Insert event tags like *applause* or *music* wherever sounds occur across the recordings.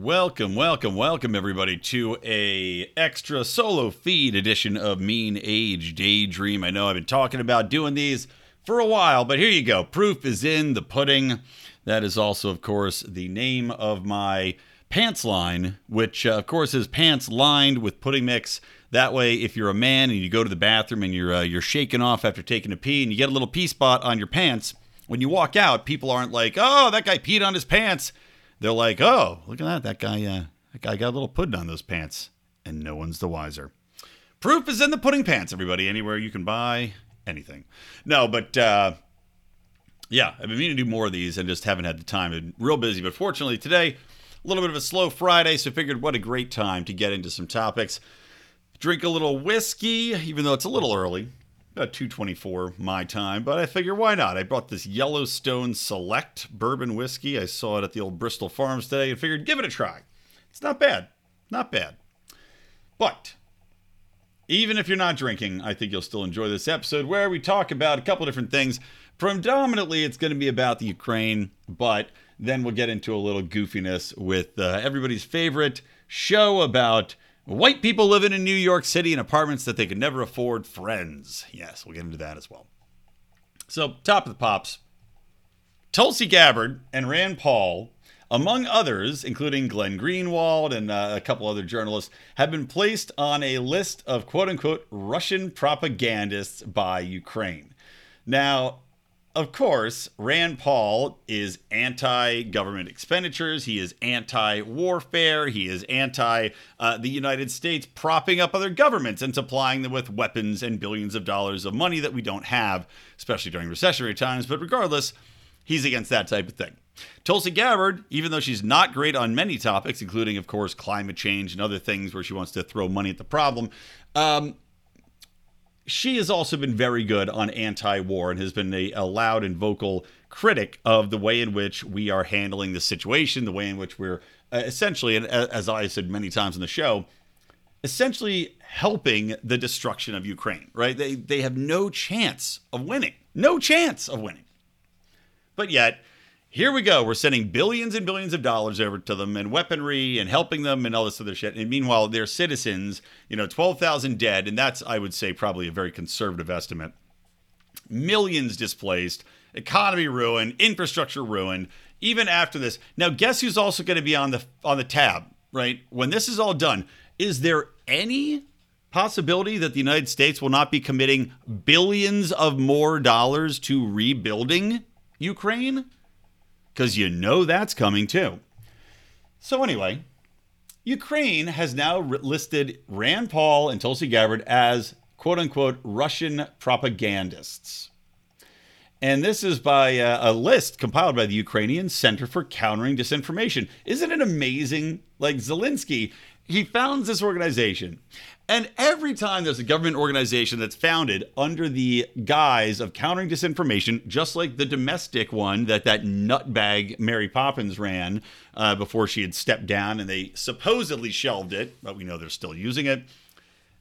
Welcome, welcome, welcome everybody to a extra solo feed edition of Mean Age Daydream. I know I've been talking about doing these for a while, but here you go. Proof is in the pudding. That is also, of course, the name of my pants line, which, uh, of course, is pants lined with pudding mix. That way, if you're a man and you go to the bathroom and you're uh, you're shaking off after taking a pee and you get a little pee spot on your pants, when you walk out, people aren't like, "Oh, that guy peed on his pants." They're like, "Oh, look at that! That guy, uh, that guy got a little pudding on those pants," and no one's the wiser. Proof is in the pudding pants, everybody. Anywhere you can buy anything. No, but uh, yeah, I've been meaning to do more of these and just haven't had the time. Been real busy, but fortunately today, a little bit of a slow Friday, so figured what a great time to get into some topics. Drink a little whiskey, even though it's a little early, about 224 my time, but I figure why not? I brought this Yellowstone Select bourbon whiskey. I saw it at the old Bristol Farms today and figured give it a try. It's not bad. Not bad. But even if you're not drinking, I think you'll still enjoy this episode where we talk about a couple different things. Predominantly, it's going to be about the Ukraine, but then we'll get into a little goofiness with uh, everybody's favorite show about white people living in New York City in apartments that they could never afford. Friends. Yes, we'll get into that as well. So, top of the pops Tulsi Gabbard and Rand Paul among others, including Glenn Greenwald and uh, a couple other journalists, have been placed on a list of quote unquote Russian propagandists by Ukraine. Now, of course, Rand Paul is anti government expenditures. He is anti warfare. He is anti uh, the United States propping up other governments and supplying them with weapons and billions of dollars of money that we don't have, especially during recessionary times. But regardless, he's against that type of thing. Tulsi Gabbard, even though she's not great on many topics, including, of course, climate change and other things where she wants to throw money at the problem, um, she has also been very good on anti war and has been a, a, loud and vocal critic of the way in which we are handling the situation, the way in which we're uh, essentially, and as I said many times in the show, essentially helping the destruction of Ukraine, right? They, they have no chance of winning. No chance of winning. But yet, here we go. We're sending billions and billions of dollars over to them and weaponry and helping them and all this other shit. And meanwhile, their citizens, you know, 12,000 dead. And that's, I would say, probably a very conservative estimate. Millions displaced, economy ruined, infrastructure ruined, even after this. Now, guess who's also going to be on the on the tab, right? When this is all done, is there any possibility that the United States will not be committing billions of more dollars to rebuilding Ukraine? Because you know that's coming too. So, anyway, Ukraine has now listed Rand Paul and Tulsi Gabbard as quote unquote Russian propagandists. And this is by a, a, list compiled by the Ukrainian Center for Countering Disinformation. Isn't it amazing? Like Zelensky, he founds this organization and every time there's a government organization that's founded under the guise of countering disinformation, just like the domestic one that that nutbag Mary Poppins ran uh, before she had stepped down and they supposedly shelved it, but we know they're still using it,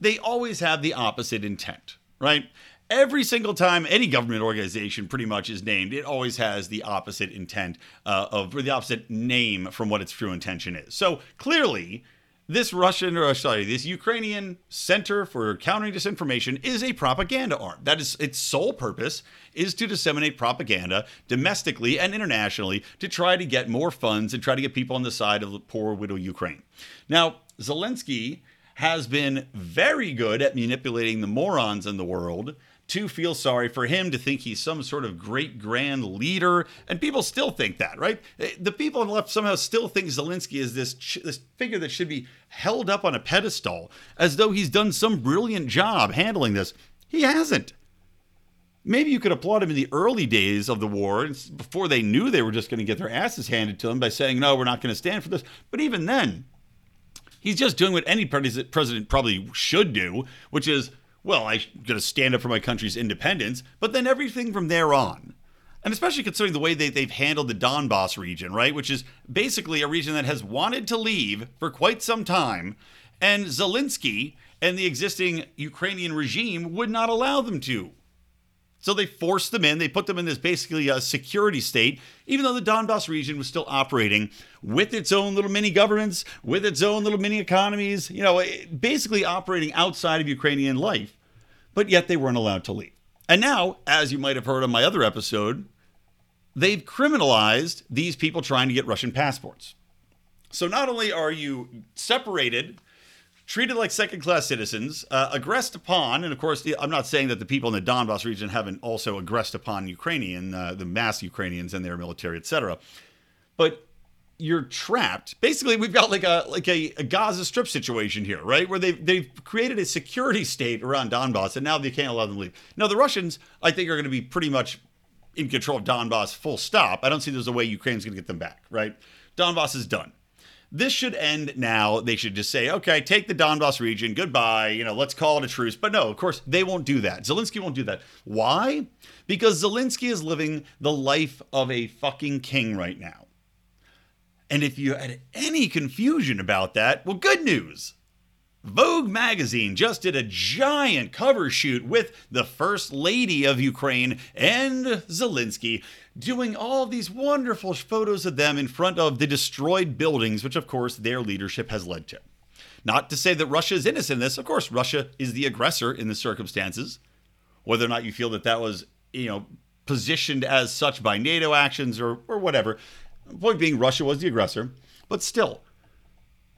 they always have the opposite intent, right? Every single time any government organization pretty much is named, it always has the opposite intent uh, of, or the opposite name from what its true intention is. So clearly, this Russian, or sorry, this Ukrainian Center for Countering Disinformation is a propaganda arm. That is its sole purpose is to disseminate propaganda domestically and internationally to try to get more funds and try to get people on the side of the poor widow Ukraine. Now, Zelensky has been very good at manipulating the morons in the world to feel sorry for him, to think he's some sort of great grand leader. And people still think that, right? Eh, the people on the left somehow still think Zelensky is this, this figure that should be held up on a pedestal as though he's done some brilliant job handling this. He hasn't. Maybe you could applaud him in the early days of the war, before they knew they were just going to get their asses handed to them by saying, no, we're not going to stand for this. But even then, He's just doing what any president probably should do, which is, well, I'm going to stand up for my country's independence, but then everything from there on. And especially considering the way they, they've handled the Donbass region, right? Which is basically a region that has wanted to leave for quite some time. And Zelensky and the existing Ukrainian regime would not allow them to. So they forced them in. They put them in this basically a security state, even though the Donbass region was still operating with its own little mini governments, with its own little mini economies, you know, basically operating outside of Ukrainian life. But yet they weren't allowed to leave. And now, as you might have heard on my other episode, they've criminalized these people trying to get Russian passports. So not only are you separated treated like second class citizens, uh, aggressed upon, and of course, I'm not saying that the people in the Donbass region haven't also aggressed upon Ukrainian, uh, the mass Ukrainians and their military, etc. But you're trapped. Basically, we've got like a like a, a, Gaza Strip situation here, right? Where they've they've created a security state around Donbass, and now they can't allow them to leave. Now, the Russians, I think, are going to be pretty much in control of Donbass, full stop. I don't see there's a way Ukraine's going to get them back, right? Donbass is done this should end now. They should just say, okay, take the Donbass region, goodbye, you know, let's call it a truce. But no, of course, they won't do that. Zelensky won't do that. Why? Because Zelensky is living the life of a fucking king right now. And if you had any confusion about that, well, good news. Vogue magazine just did a giant cover shoot with the First Lady of Ukraine and Zelensky, doing all these wonderful photos of them in front of the destroyed buildings, which of course their leadership has led to. Not to say that Russia is innocent in this. Of course, Russia is the aggressor in the circumstances. Whether or not you feel that that was, you know, positioned as such by NATO actions or, or whatever. Point being, Russia was the aggressor. But still,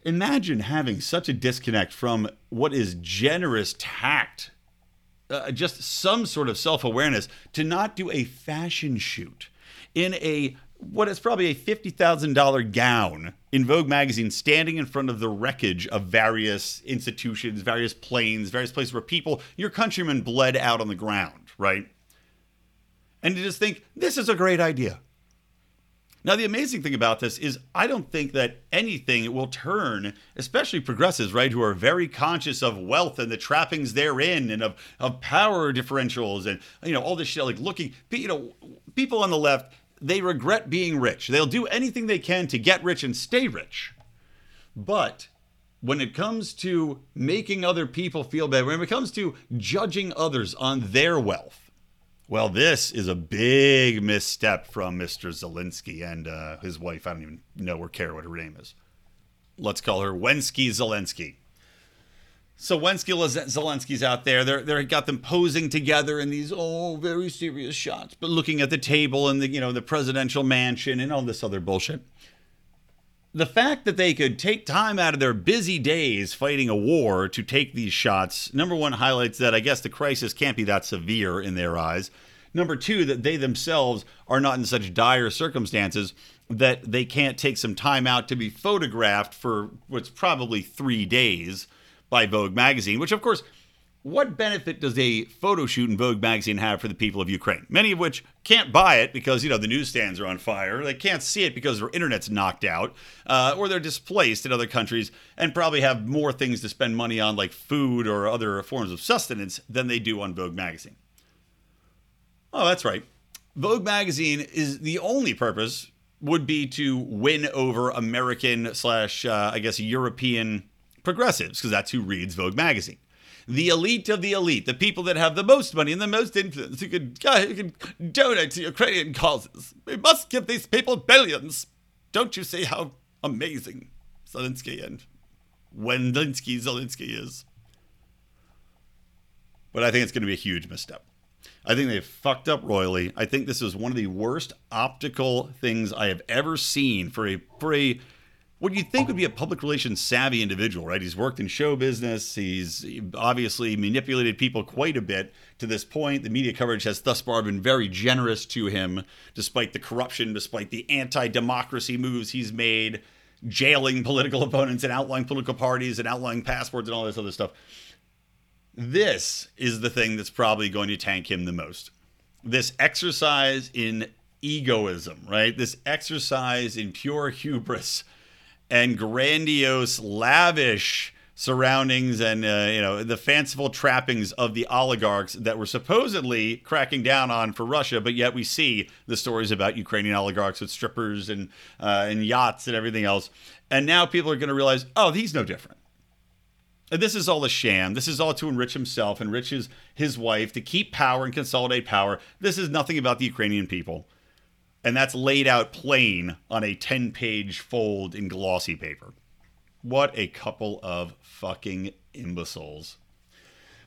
Imagine having such a disconnect from what is generous tact, uh, just some sort of self awareness, to not do a fashion shoot in a what is probably a $50,000 gown in Vogue magazine standing in front of the wreckage of various institutions, various planes, various places where people, your countrymen, bled out on the ground, right? And to just think, this is a great idea. Now, the amazing thing about this is I don't think that anything will turn, especially progressives, right, who are very conscious of wealth and the trappings therein and of, of power differentials and, you know, all this shit, like looking, you know, people on the left, they regret being rich. They'll do anything they can to get rich and stay rich. But when it comes to making other people feel bad, when it comes to judging others on their wealth, well, this is a big misstep from Mr. Zelensky and uh, his wife. I don't even know or care what her name is. Let's call her Wensky Zelensky. So Wensky Zelensky's out there. They're they got them posing together in these oh very serious shots, but looking at the table and the you know the presidential mansion and all this other bullshit. The fact that they could take time out of their busy days fighting a war to take these shots, number one, highlights that I guess the crisis can't be that severe in their eyes. Number two, that they themselves are not in such dire circumstances that they can't take some time out to be photographed for what's probably three days by Vogue magazine, which, of course, what benefit does a photo shoot in Vogue magazine have for the people of Ukraine? Many of which can't buy it because you know the newsstands are on fire. They can't see it because their internet's knocked out, uh, or they're displaced in other countries and probably have more things to spend money on, like food or other forms of sustenance, than they do on Vogue magazine. Oh, that's right. Vogue magazine is the only purpose would be to win over American slash uh, I guess European progressives because that's who reads Vogue magazine the elite of the elite, the people that have the most money and the most influence, who can, uh, who can donate to Ukrainian causes. We must give these people billions. Don't you see how amazing Zelensky and Wendinsky Zelensky is? But I think it's going to be a huge misstep. I think they fucked up royally. I think this is one of the worst optical things I have ever seen for a for a what you think would be a public relations savvy individual, right? He's worked in show business. He's obviously manipulated people quite a bit to this point. The media coverage has thus far been very generous to him, despite the corruption, despite the anti democracy moves he's made, jailing political *laughs* opponents and outlawing political parties and outlawing passports and all this other stuff. This is the thing that's probably going to tank him the most. This exercise in egoism, right? This exercise in pure hubris and grandiose, lavish surroundings and uh, you know the fanciful trappings of the oligarchs that were supposedly cracking down on for Russia, but yet we see the stories about Ukrainian oligarchs with strippers and uh, and yachts and everything else, and now people are going to realize, oh, he's no different. And this is all a sham. This is all to enrich himself, enrich his, his wife, to keep power and consolidate power. This is nothing about the Ukrainian people. And that's laid out plain on a 10 page fold in glossy paper. What a couple of fucking imbeciles.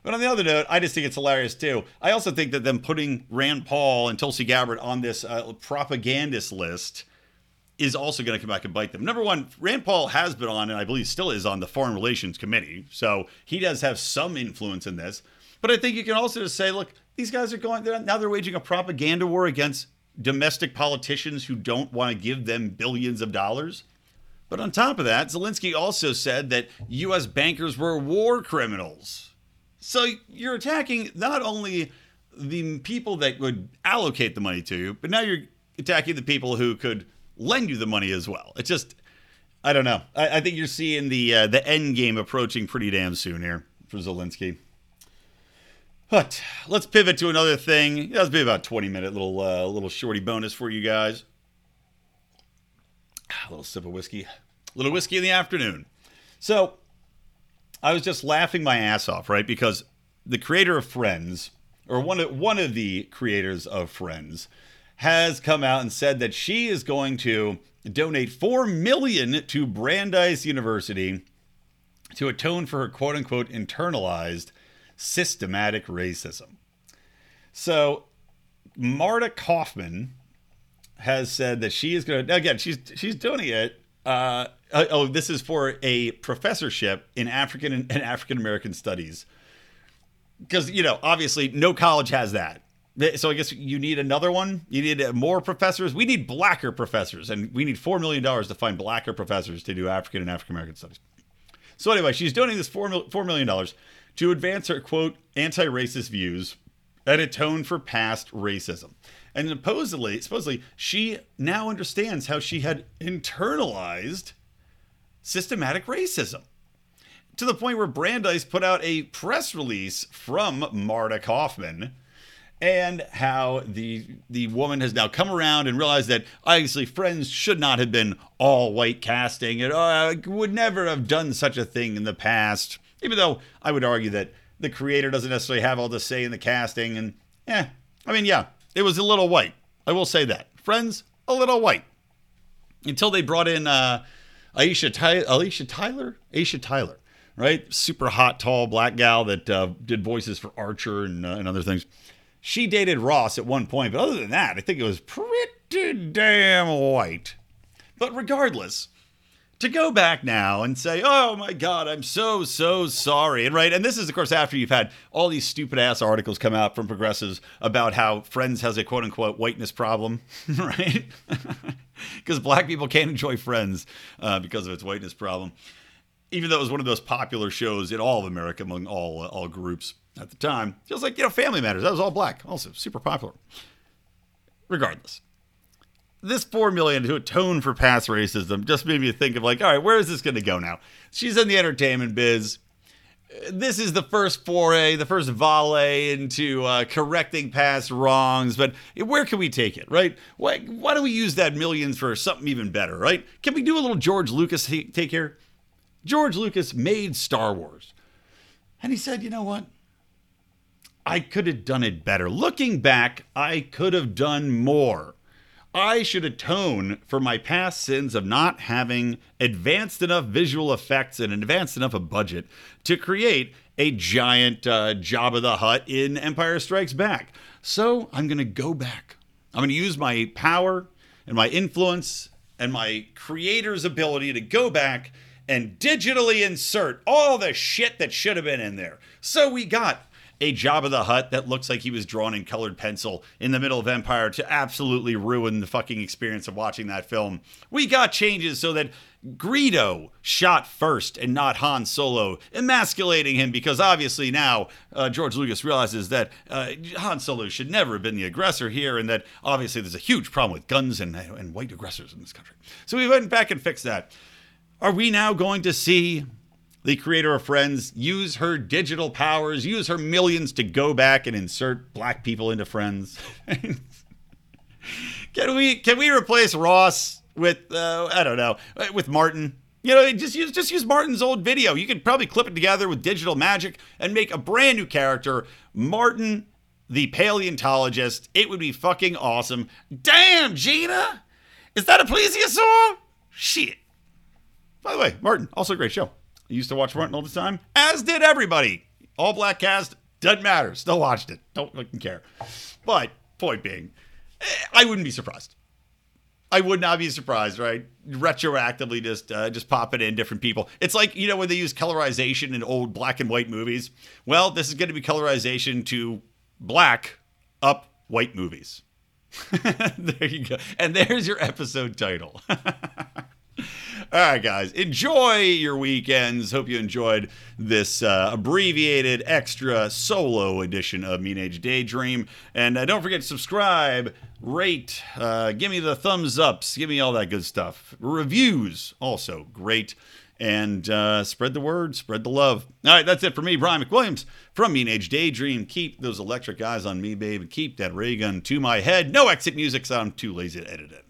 But on the other note, I just think it's hilarious too. I also think that them putting Rand Paul and Tulsi Gabbard on this uh, propagandist list is also going to come back and bite them. Number one, Rand Paul has been on, and I believe still is on the Foreign Relations Committee, so he does have some influence in this. But I think you can also just say, look, these guys are going they're, now they're waging a propaganda war against domestic politicians who don't want to give them billions of dollars. But on top of that, Zelensky also said that U.S. bankers were war criminals. So you're attacking not only the people that would allocate the money to you, but now you're attacking the people who could lend you the money as well. It's just, I don't know. I, I think you're seeing the uh, the end game approaching pretty damn soon here for Zelensky. But let's pivot to another thing. That'll be about 20 minute little uh, little shorty bonus for you guys. A little sip of whiskey, a little whiskey in the afternoon. So I was just laughing my ass off, right? Because the creator of Friends, or one of one of the creators of Friends, has come out and said that she is going to donate four million to Brandeis University to atone for her quote unquote internalized systematic racism. So Marta Kauffman has said that she is going to again she's she's doing it. Uh, oh, this is for a professorship in African and African American studies. Because you know, obviously, no college has that. So I guess you need another one. You need more professors. We need blacker professors, and we need four million dollars to find blacker professors to do African and African American studies. So anyway, she's donating this four four million dollars to advance her quote anti-racist views and atone for past racism. And supposedly, supposedly, she now understands how she had internalized systematic racism to the point where Brandeis put out a press release from Marta Kauffman and how the the woman has now come around and realized that obviously Friends should not have been all white casting and uh, would never have done such a thing in the past. Even though I would argue that the creator doesn't necessarily have all the say in the casting, and yeah, I mean, yeah, it was a little white. I will say that Friends a little white until they brought in uh, Aisha Ty- Alicia Tyler, Aisha Tyler, right? Super hot, tall black gal that uh, did voices for Archer and, uh, and other things. She dated Ross at one point, but other than that, I think it was pretty damn white. But regardless, to go back now and say, "Oh my God, I'm so so sorry," and right, and this is of course after you've had all these stupid ass articles come out from progressives about how Friends has a quote unquote whiteness problem, *laughs* right? *laughs* Because black people can't enjoy Friends uh, because of its whiteness problem, even though it was one of those popular shows in all of America among all uh, all groups at the time. Just like, you know, Family Matters. That was all black. Also super popular. Regardless. This four million to atone for past racism just made me think of like, all right, where is this going to go now? She's in the entertainment biz. This is the first foray, the first volley into uh, correcting past wrongs. But where can we take it, right? Why, why don't we use that millions for something even better, right? Can we do a little George Lucas take here? George Lucas made Star Wars. And he said, you know what? I could have done it better. Looking back, I could have done more. I should atone for my past sins of not having advanced enough visual effects and advanced enough a budget to create a giant uh, Jabba the Hutt in Empire Strikes Back. So I'm going to go back. I'm going to use my power and my influence and my creator's ability to go back and digitally insert all the shit that should have been in there. So we got a Jabba the Hutt that looks like he was drawn in colored pencil in the middle of Empire to absolutely ruin the fucking experience of watching that film. We got changes so that Greedo shot first and not Han Solo, emasculating him because obviously now uh, George Lucas realizes that uh, Han Solo should never have been the aggressor here, and that obviously there's a huge problem with guns and, and white aggressors in this country. So we went back and fixed that. Are we now going to see the creator of Friends use her digital powers, use her millions to go back and insert black people into Friends? *laughs* can we can we replace Ross with uh, I don't know with Martin? You know, just use just use Martin's old video. You could probably clip it together with digital magic and make a brand new character, Martin the paleontologist. It would be fucking awesome. Damn, Gina, is that a plesiosaur? Shit. By the way, Martin, also a great show. I used to watch Martin all the time, as did everybody. All black cast, doesn't matter. Still watched it. Don't fucking care. But point being, eh, I wouldn't be surprised. I would not be surprised, right? Retroactively, just uh, just pop it in different people. It's like you know when they use colorization in old black and white movies. Well, this is going to be colorization to black up white movies. *laughs* there you go, and there's your episode title. *laughs* All right, guys, enjoy your weekends. Hope you enjoyed this uh, abbreviated extra solo edition of Mean Age Daydream. And uh, don't forget to subscribe, rate, uh, give me the thumbs ups, give me all that good stuff. Reviews, also great. And uh, spread the word, spread the love. All right, that's it for me, Brian McWilliams from Mean Age Daydream. Keep those electric eyes on me, babe, and keep that ray gun to my head. No exit music, so I'm too lazy to edit it.